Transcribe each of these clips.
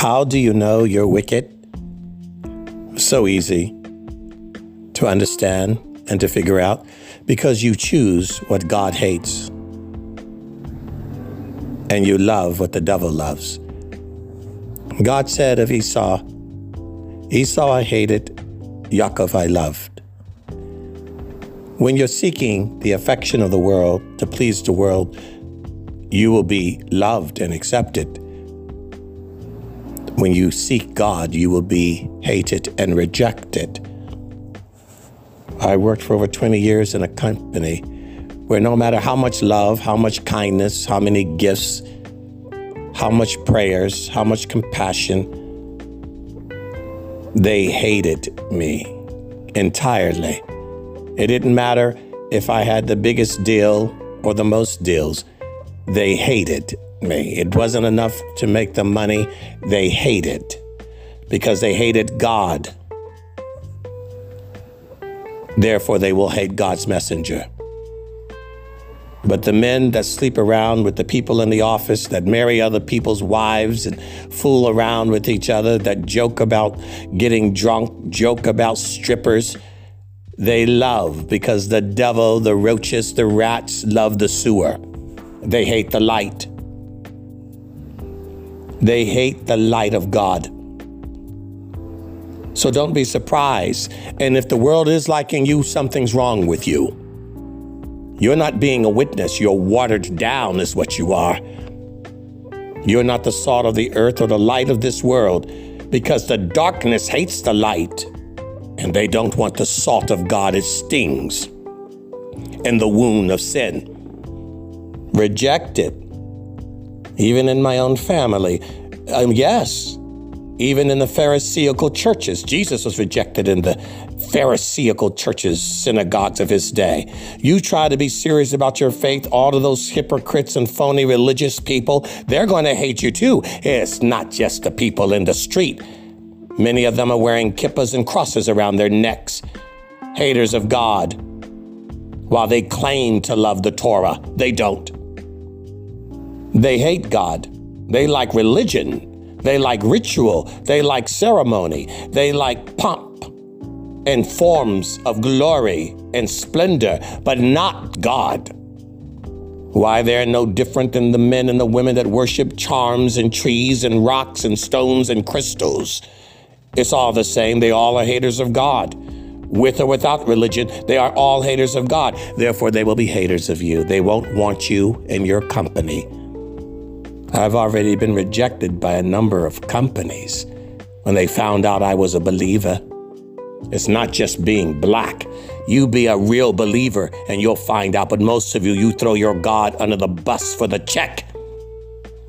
How do you know you're wicked? So easy to understand and to figure out because you choose what God hates and you love what the devil loves. God said of Esau, Esau I hated, Yaakov I loved. When you're seeking the affection of the world to please the world, you will be loved and accepted. When you seek God, you will be hated and rejected. I worked for over 20 years in a company where no matter how much love, how much kindness, how many gifts, how much prayers, how much compassion, they hated me entirely. It didn't matter if I had the biggest deal or the most deals, they hated me. It wasn't enough to make the money, they hated because they hated God. Therefore, they will hate God's messenger. But the men that sleep around with the people in the office, that marry other people's wives and fool around with each other, that joke about getting drunk, joke about strippers, they love because the devil, the roaches, the rats love the sewer. They hate the light. They hate the light of God. So don't be surprised. And if the world is liking you, something's wrong with you. You're not being a witness, you're watered down, is what you are. You're not the salt of the earth or the light of this world because the darkness hates the light and they don't want the salt of God. It stings and the wound of sin. Reject it even in my own family. Um, yes, even in the Pharisaical churches. Jesus was rejected in the Pharisaical churches, synagogues of his day. You try to be serious about your faith, all of those hypocrites and phony religious people, they're going to hate you too. It's not just the people in the street. Many of them are wearing kippas and crosses around their necks, haters of God. While they claim to love the Torah, they don't. They hate God. They like religion. They like ritual. They like ceremony. They like pomp and forms of glory and splendor, but not God. Why, they're no different than the men and the women that worship charms and trees and rocks and stones and crystals. It's all the same. They all are haters of God. With or without religion, they are all haters of God. Therefore, they will be haters of you. They won't want you in your company. I've already been rejected by a number of companies when they found out I was a believer. It's not just being black. You be a real believer and you'll find out. But most of you, you throw your God under the bus for the check.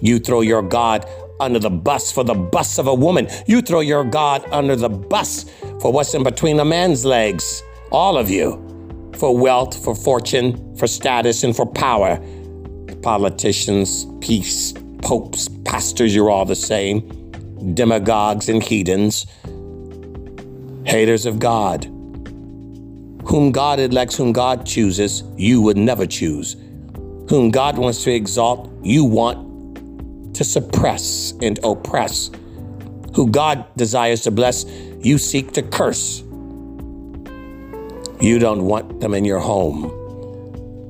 You throw your God under the bus for the bus of a woman. You throw your God under the bus for what's in between a man's legs. All of you. For wealth, for fortune, for status, and for power. Politicians, peace, popes, pastors, you're all the same, demagogues and heathens, haters of God. Whom God elects, whom God chooses, you would never choose. Whom God wants to exalt, you want to suppress and oppress. Who God desires to bless, you seek to curse. You don't want them in your home.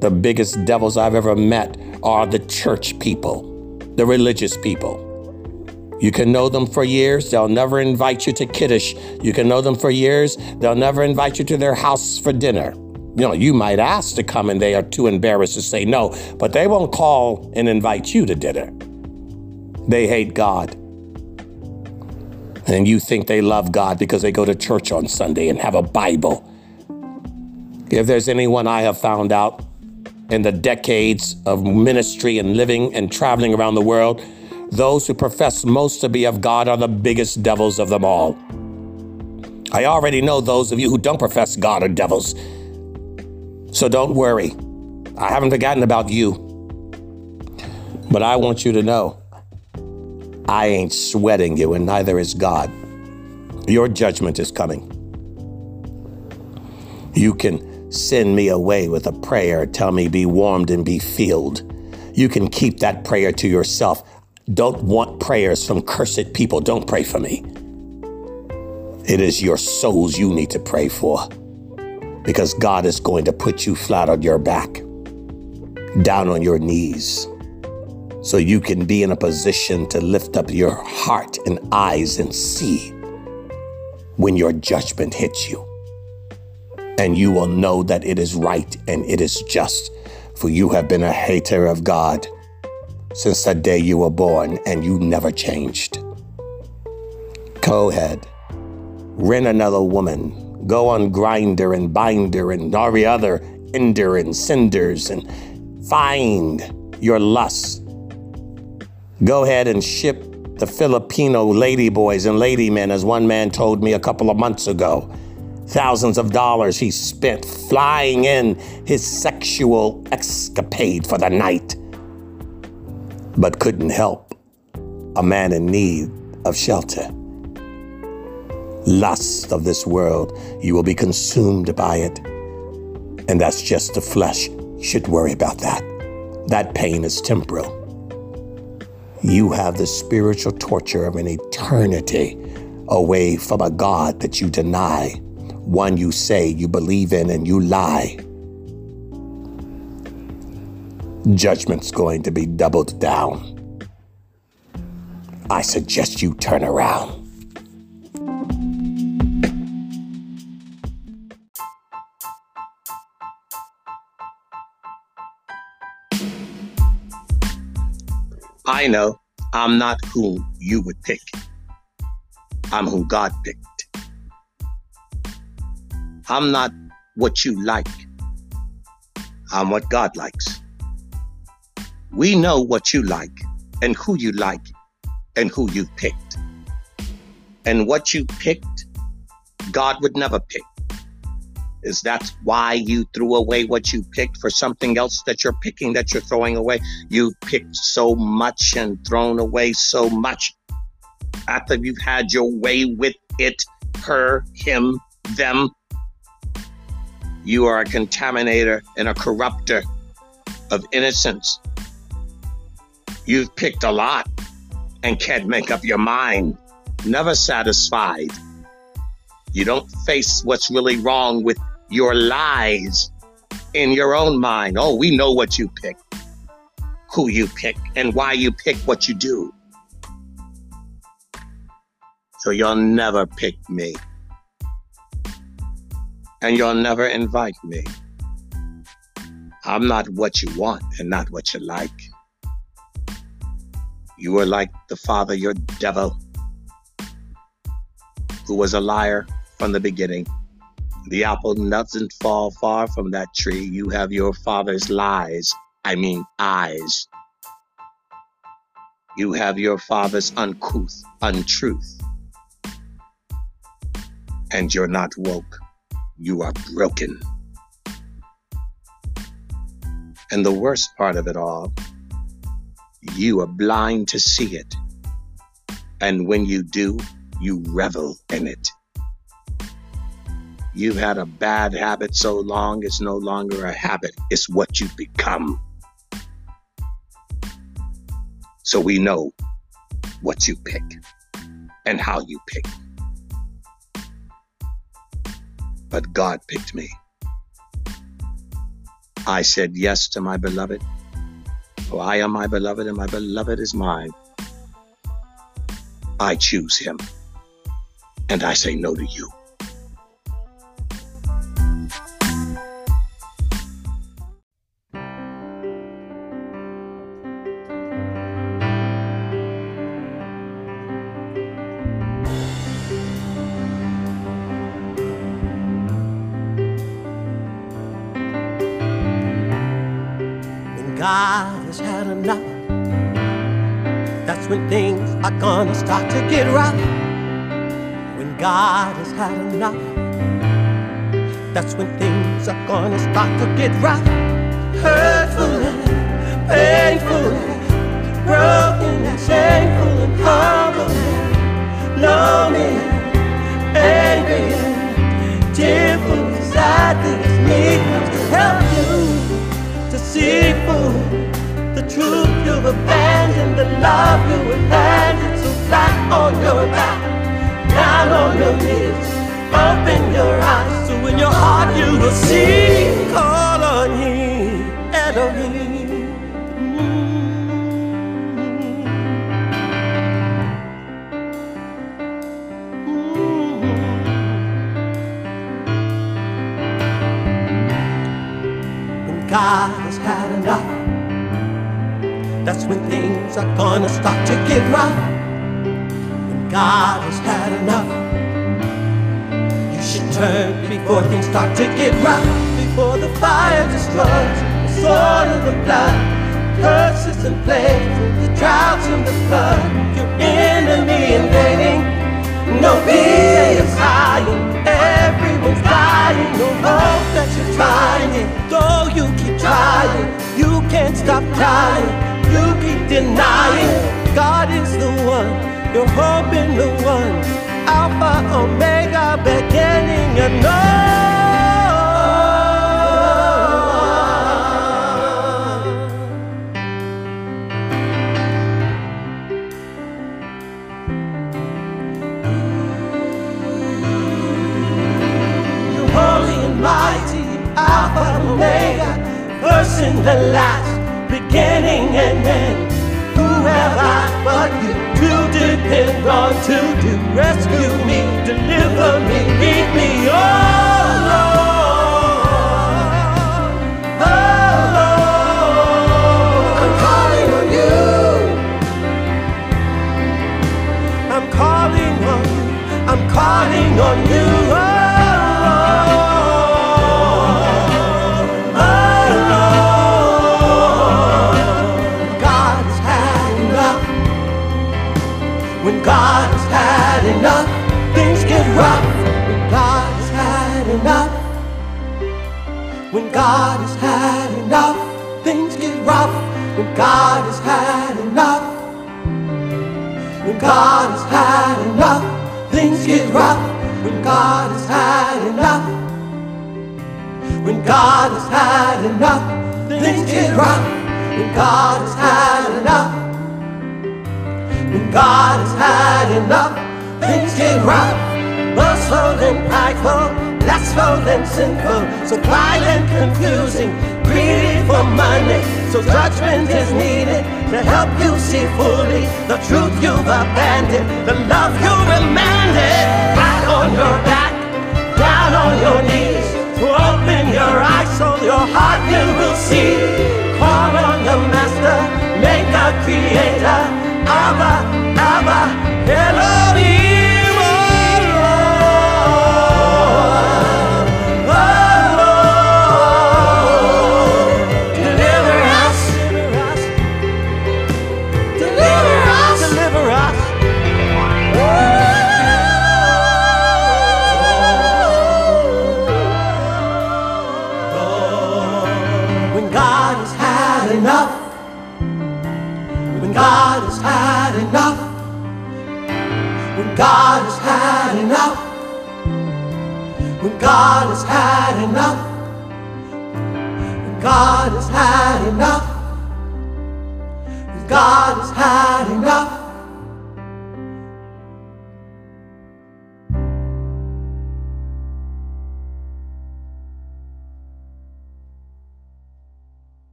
The biggest devils I've ever met are the church people the religious people. You can know them for years, they'll never invite you to Kiddush. You can know them for years, they'll never invite you to their house for dinner. You know, you might ask to come and they are too embarrassed to say no, but they won't call and invite you to dinner. They hate God. And you think they love God because they go to church on Sunday and have a Bible. If there's anyone I have found out in the decades of ministry and living and traveling around the world, those who profess most to be of God are the biggest devils of them all. I already know those of you who don't profess God are devils. So don't worry. I haven't forgotten about you. But I want you to know I ain't sweating you, and neither is God. Your judgment is coming. You can Send me away with a prayer. Tell me, be warmed and be filled. You can keep that prayer to yourself. don't want prayers from cursed people, don't pray for me. It is your souls you need to pray for because God is going to put you flat on your back, down on your knees, so you can be in a position to lift up your heart and eyes and see when your judgment hits you. And you will know that it is right and it is just, for you have been a hater of God since the day you were born and you never changed. Go ahead, rent another woman, go on Grindr and Binder and every other Ender and Cinders and find your lust. Go ahead and ship the Filipino ladyboys and ladymen, as one man told me a couple of months ago. Thousands of dollars he spent flying in his sexual escapade for the night but couldn't help a man in need of shelter. Lust of this world, you will be consumed by it. And that's just the flesh. You should worry about that. That pain is temporal. You have the spiritual torture of an eternity away from a God that you deny, one you say you believe in and you lie. judgment's going to be doubled down. I suggest you turn around. I know I'm not who you would pick. I'm who God picked. I'm not what you like. I'm what God likes. We know what you like and who you like and who you picked. And what you picked, God would never pick. Is that why you threw away what you picked for something else that you're picking that you're throwing away? You picked so much and thrown away so much after you've had your way with it, her, him, them. You are a contaminator and a corrupter of innocence You've picked a lot and can't make up your mind, never satisfied. You don't face what's really wrong with your lies in your own mind. Oh, we know what you pick, who you pick, and why you pick what you do. So you'll never pick me. And you'll never invite me. I'm not what you want and not what you like. You are like the father, your devil, who was a liar from the beginning. The apple doesn't fall far from that tree. You have your father's lies, I mean eyes. You have your father's uncouth, untruth. And you're not woke. You are broken. And the worst part of it all you are blind to see it. And when you do, you revel in it. You've had a bad habit so long, it's no longer a habit, it's what you've become. So we know what you pick and how you pick. But God picked me. I said yes to my beloved for I am my beloved, and my beloved is mine. I choose him, and I say no to you. When things are gonna start to get rough. When God has had enough, that's when things are gonna start to get rough. Hurtful and painful, and broken and shameful and humble, and lonely and angry and tearful. Sad things need to help you to see full truth you've abandoned, the love you were handed, so flat on your back, down on your knees, open your eyes, so in your heart you will see, call on Him, Elohim. That's when things are gonna start to get rough. When God has had enough, you should turn before things start to get rough. Before the fire destroys the sword of the blood, curses and plagues, the droughts and the flood. Your enemy invading, no peace is hiding. Everyone's dying, no hope that you're trying. Though you keep trying, you can't stop trying. You keep denying. God is the one, your hope in the one. Alpha, Omega, beginning and mighty, Alpha Omega, first and the last, beginning and end. Who have I but you to depend on to do? Rescue me, deliver me, lead me, oh Lord. Oh Lord. I'm calling on you. I'm calling on you. I'm calling on you. God has had enough. When God has had enough, things get rough. When God has had enough. When God has had enough, things get rough. When God has had enough. When God has had enough, things get rough. Boastful and prideful, lustful and sinful, so violent, confusing, greedy for money. So judgment is needed to help you see fully the truth you've abandoned, the love you remanded. Right on your back, down on your knees, to open your eyes so your heart you will see. Call on the Master, Maker, Creator, Abba, Abba, Elohim,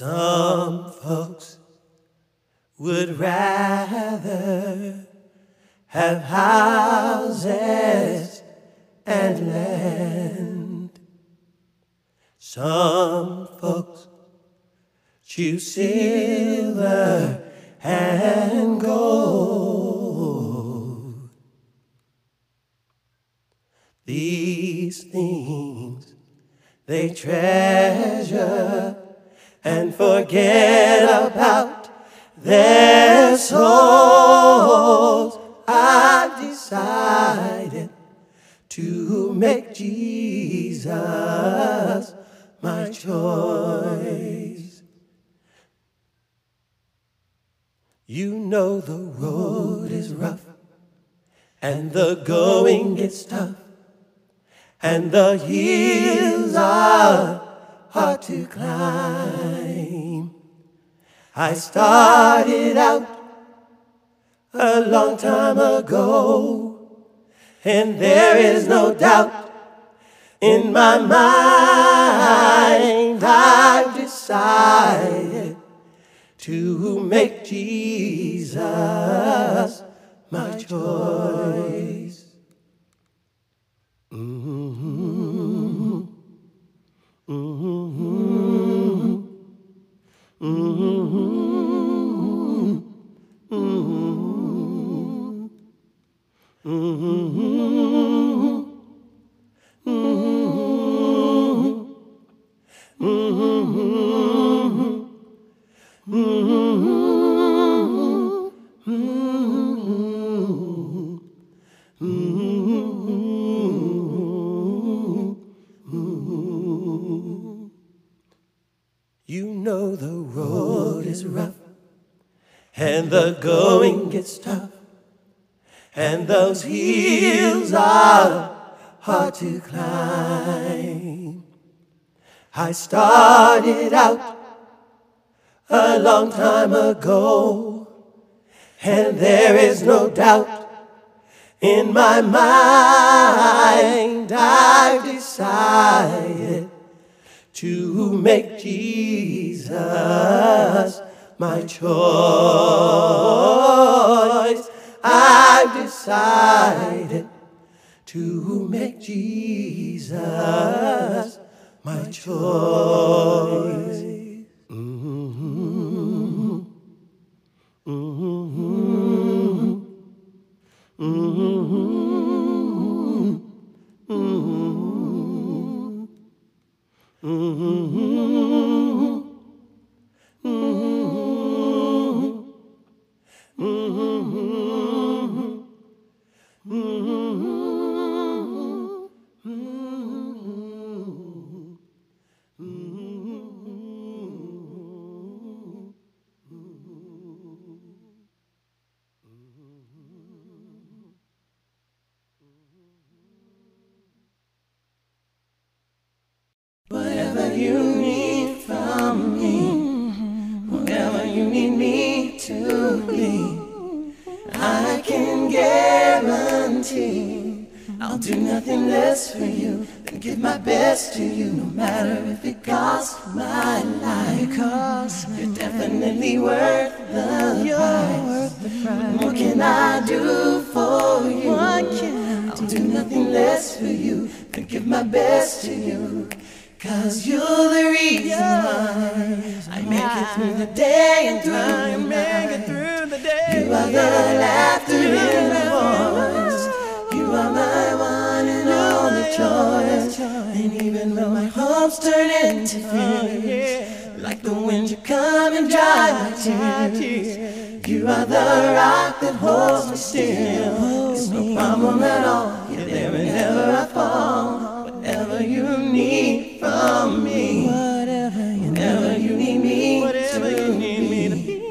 Some folks would rather have houses and land. Some folks choose silver and gold. These things they treasure and forget about their souls. I've decided to make Jesus my choice. You know the road is rough and the going gets tough. and the hills are hard to climb. I started out a long time ago, and there is no doubt in my mind I've decided to make Jesus my choice. The going gets tough and those hills are hard to climb. I started out a long time ago, and there is no doubt in my mind I've decided to make Jesus my choice. I've decided to make Jesus my choice. Whatever turn into fears, like the wind you come and dry my tears. You are the rock that holds me still. It's no problem at all. You're there whenever I fall. Whatever you need from me, whatever you, need me, whatever you need me to be,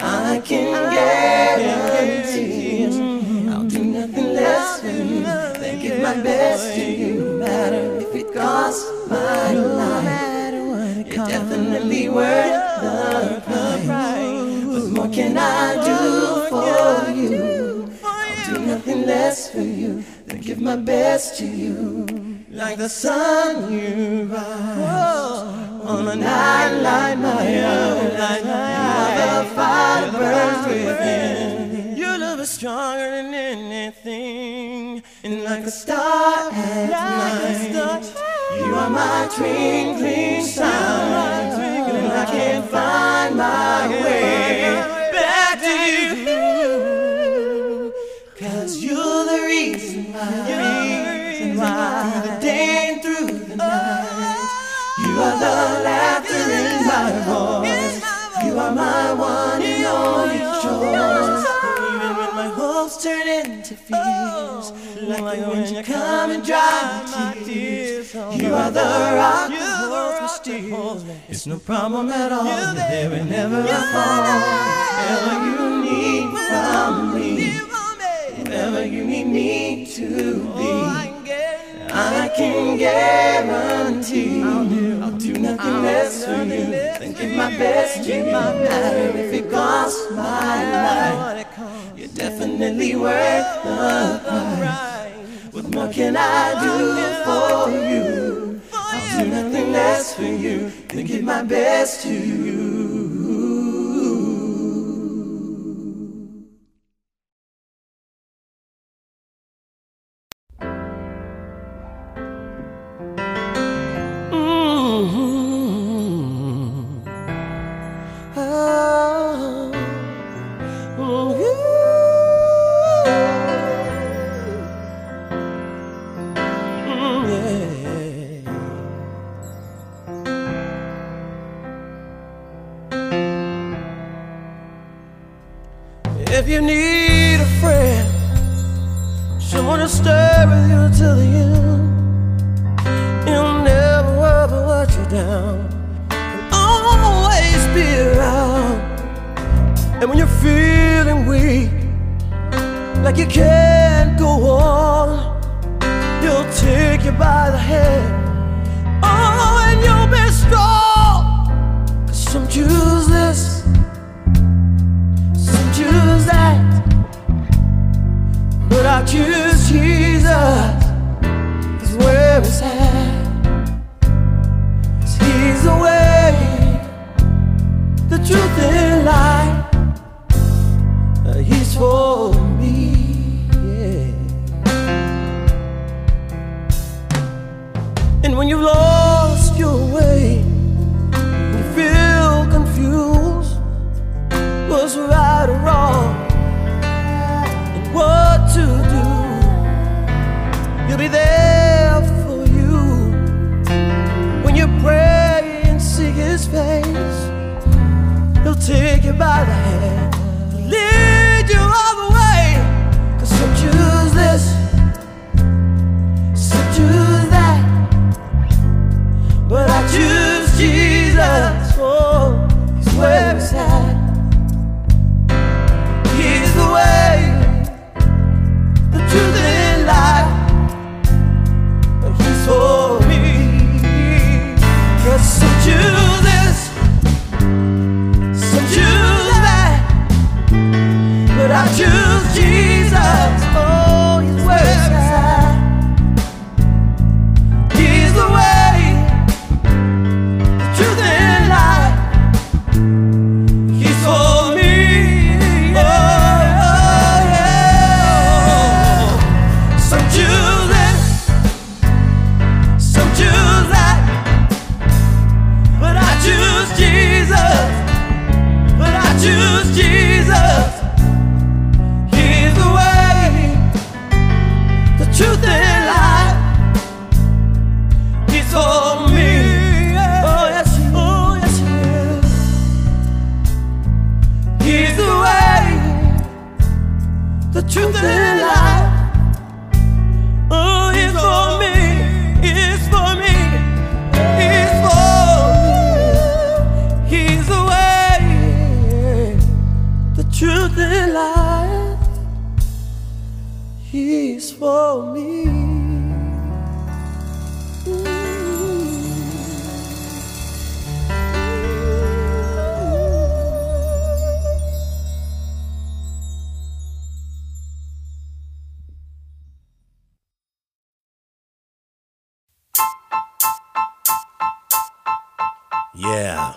I can guarantee I'll do nothing less than give my best my life. You're definitely worth the price. What more can I do for you? I'll do nothing less for you than give my best to you. Like the sun you rise on a night like my own. Like the fire burns within. Your love is stronger than anything, and like a star at night, you are my twinkling sign. And I can't find my way back to you, cause you're the reason why. Through the day and through the night, you are the laughter in my voice. You are my one and only choice. Even when my hopes turn into fears, like wind you come and dry my tears. You are the rock that holds me still. It's no problem at all. You're there whenever I fall. Whatever you need from me, whatever you need me to be. Oh, I can guarantee I'll do, I'll do nothing I'll less for you than give my best to you. Matter if it costs my life, you're definitely worth the price. What more can I do for you? I'll do nothing less for you than give my best to you. Down, and always be around. And when you're feeling weak, like you can't go on, he'll take you by the hand. Oh, and you'll be strong, cause some choose this some choose that, but I choose Jesus. He's where it's at. He's the truth and light. He's for me. Yeah. And when you've lost your way, you feel confused was right or wrong and what to do. He'll be there for you when you pray His face. He'll take you by the hand, lead you all Yeah.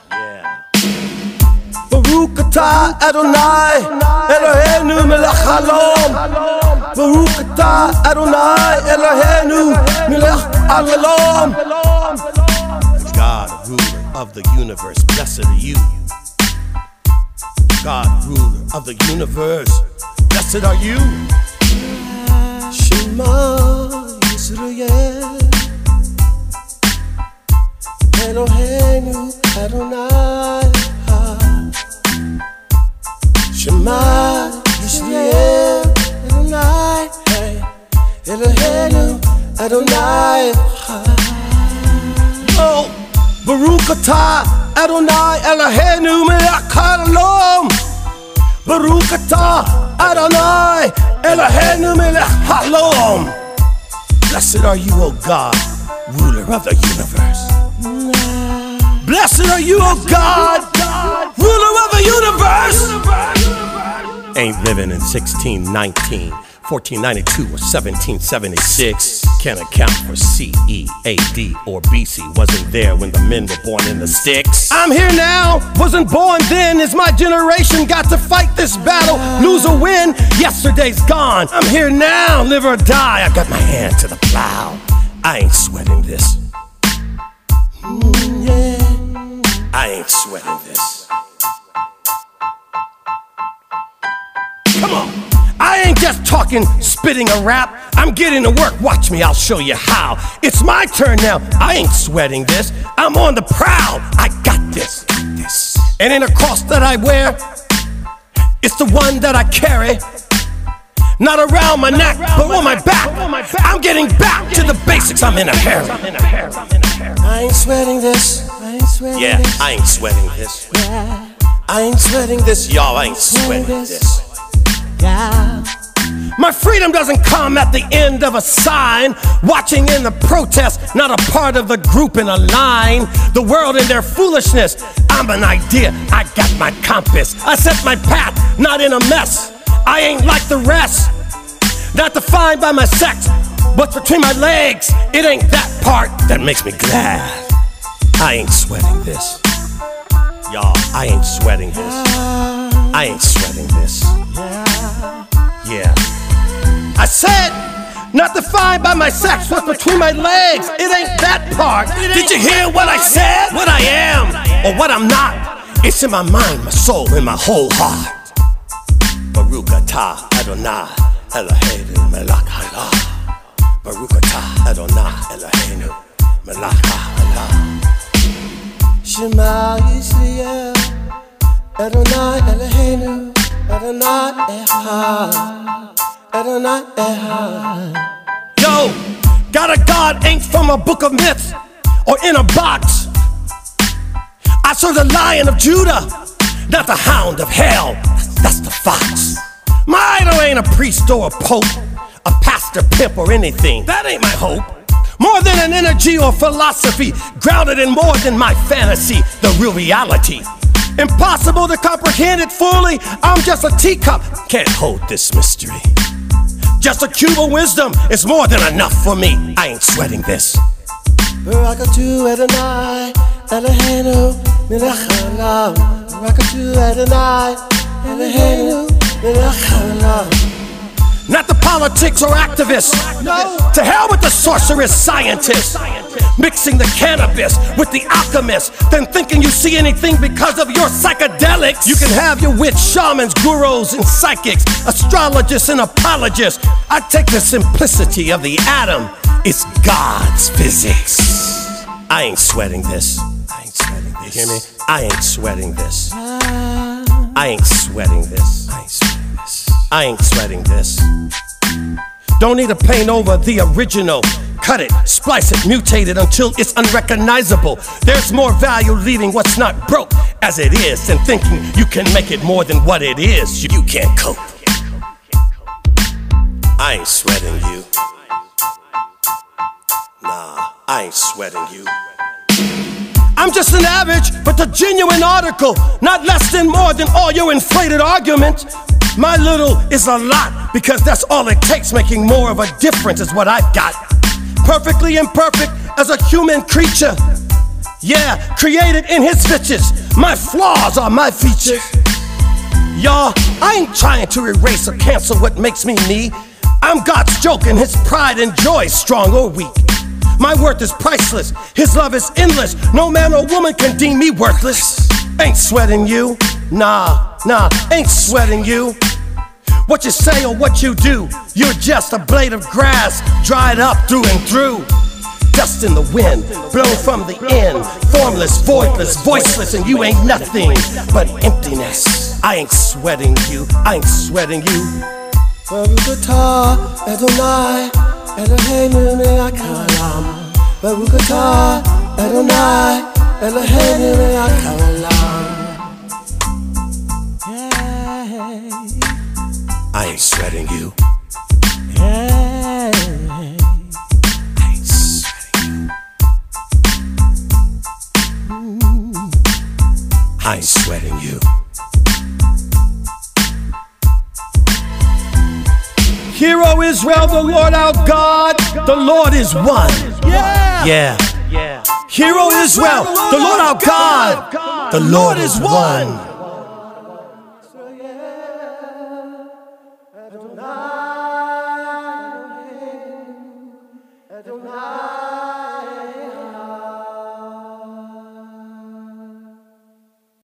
Baruch atah Adonai Eloheinu melech haolam Baruch atah Adonai Eloheinu melech haolam God, ruler of the universe, blessed are you. God, ruler of the universe, blessed are you. Shema Yisrael Eloheinu Adonai Shema Yisrael Adonai Eloheinu Adonai Oh, Baruch atah Adonai Eloheinu melech Baruch atah Adonai Eloheinu melech Blessed are you, O God, ruler of the universe. Blessed are you, O God, ruler of the universe. Ain't living in 1619. 1492 or 1776. Can't account for CE, AD, or BC. Wasn't there when the men were born in the sticks. I'm here now, wasn't born then. Is my generation got to fight this battle? Lose or win, yesterday's gone. I'm here now, live or die. I got my hand to the plow. I ain't sweating this. Mm, yeah. I ain't sweating this. Come on. I ain't just talking, spitting a rap. I'm getting to work. Watch me, I'll show you how. It's my turn now. I ain't sweating this. I'm on the prowl. I got this. And in a cross that I wear, it's the one that I carry. Not around my neck, but on my back. I'm getting back to the basics. I'm in a hurry. I ain't sweating this. I ain't sweating yeah, this. I ain't sweating this. Yeah. I ain't sweating this, y'all. I ain't sweating this. Yeah. My freedom doesn't come at the end of a sign. Watching in the protest, not a part of the group in a line. The world in their foolishness. I'm an idea, I got my compass. I set my path, not in a mess. I ain't like the rest. Not defined by my sex, but between my legs. It ain't that part that makes me glad. I ain't sweating this. Y'all, I ain't sweating this. I ain't sweating this. Yeah. I said, not defined by my sex, what's between my legs. It ain't that part. Did you hear what I said? What I am or what I'm not. It's in my mind, my soul, and my whole heart. Baruch atah Adonai Eloheinu melech haolam. Baruch atah Adonai Eloheinu melech haolam. Shema Yisrael Adonai Eloheinu Adonai Echad Adonai Echad Yo, got a God ain't from a book of myths or in a box. I serve the lion of Judah, not the hound of hell. That's the fox. My idol ain't a priest or a pope, a pastor, pimp, or anything. That ain't my hope. More than an energy or philosophy, grounded in more than my fantasy, the real reality. Impossible to comprehend it fully. I'm just a teacup, can't hold this mystery. Just a cube of wisdom is more than enough for me. I ain't sweating this. Rakatu Adonai, Eloheinu, Melech Haolam. Rakatu Adonai, Eloheinu. Not the politics or activists. No. To hell with the sorceress scientists. Mixing the cannabis with the alchemist. Then thinking you see anything because of your psychedelics. You can have your witch shamans, gurus, and psychics, astrologists, and apologists. I take the simplicity of the atom. It's God's physics. I ain't sweating this. I ain't sweating this. You hear me? I ain't sweating this. I ain't sweating this. I ain't sweating this. Don't need to paint over the original. Cut it, splice it, mutate it until it's unrecognizable. There's more value leaving what's not broke as it is than thinking you can make it more than what it is. You can't cope. I ain't sweating you. Nah, I ain't sweating you. I'm just an average, but the genuine article, not less than more than all your inflated arguments. My little is a lot because that's all it takes. Making more of a difference is what I've got. Perfectly imperfect as a human creature. Yeah, created in his stitches. My flaws are my features. Y'all, I ain't trying to erase or cancel what makes me me. I'm God's joke and his pride and joy, strong or weak. My worth is priceless, his love is endless. No man or woman can deem me worthless. Ain't sweating you, nah. Nah, ain't sweating you. What you say or what you do, you're just a blade of grass, dried up through and through. Dust in the wind, blown from the end, formless, voidless, voiceless, and you ain't nothing but emptiness. I ain't sweating you, I ain't sweating you. Adonai Adonai I ain't sweating you. Yeah. I ain't sweating you. Hero I ain't sweating you. Israel, the Lord our God, the Lord is one. Yeah. Yeah. yeah. Israel, the Lord our God, the Lord is one.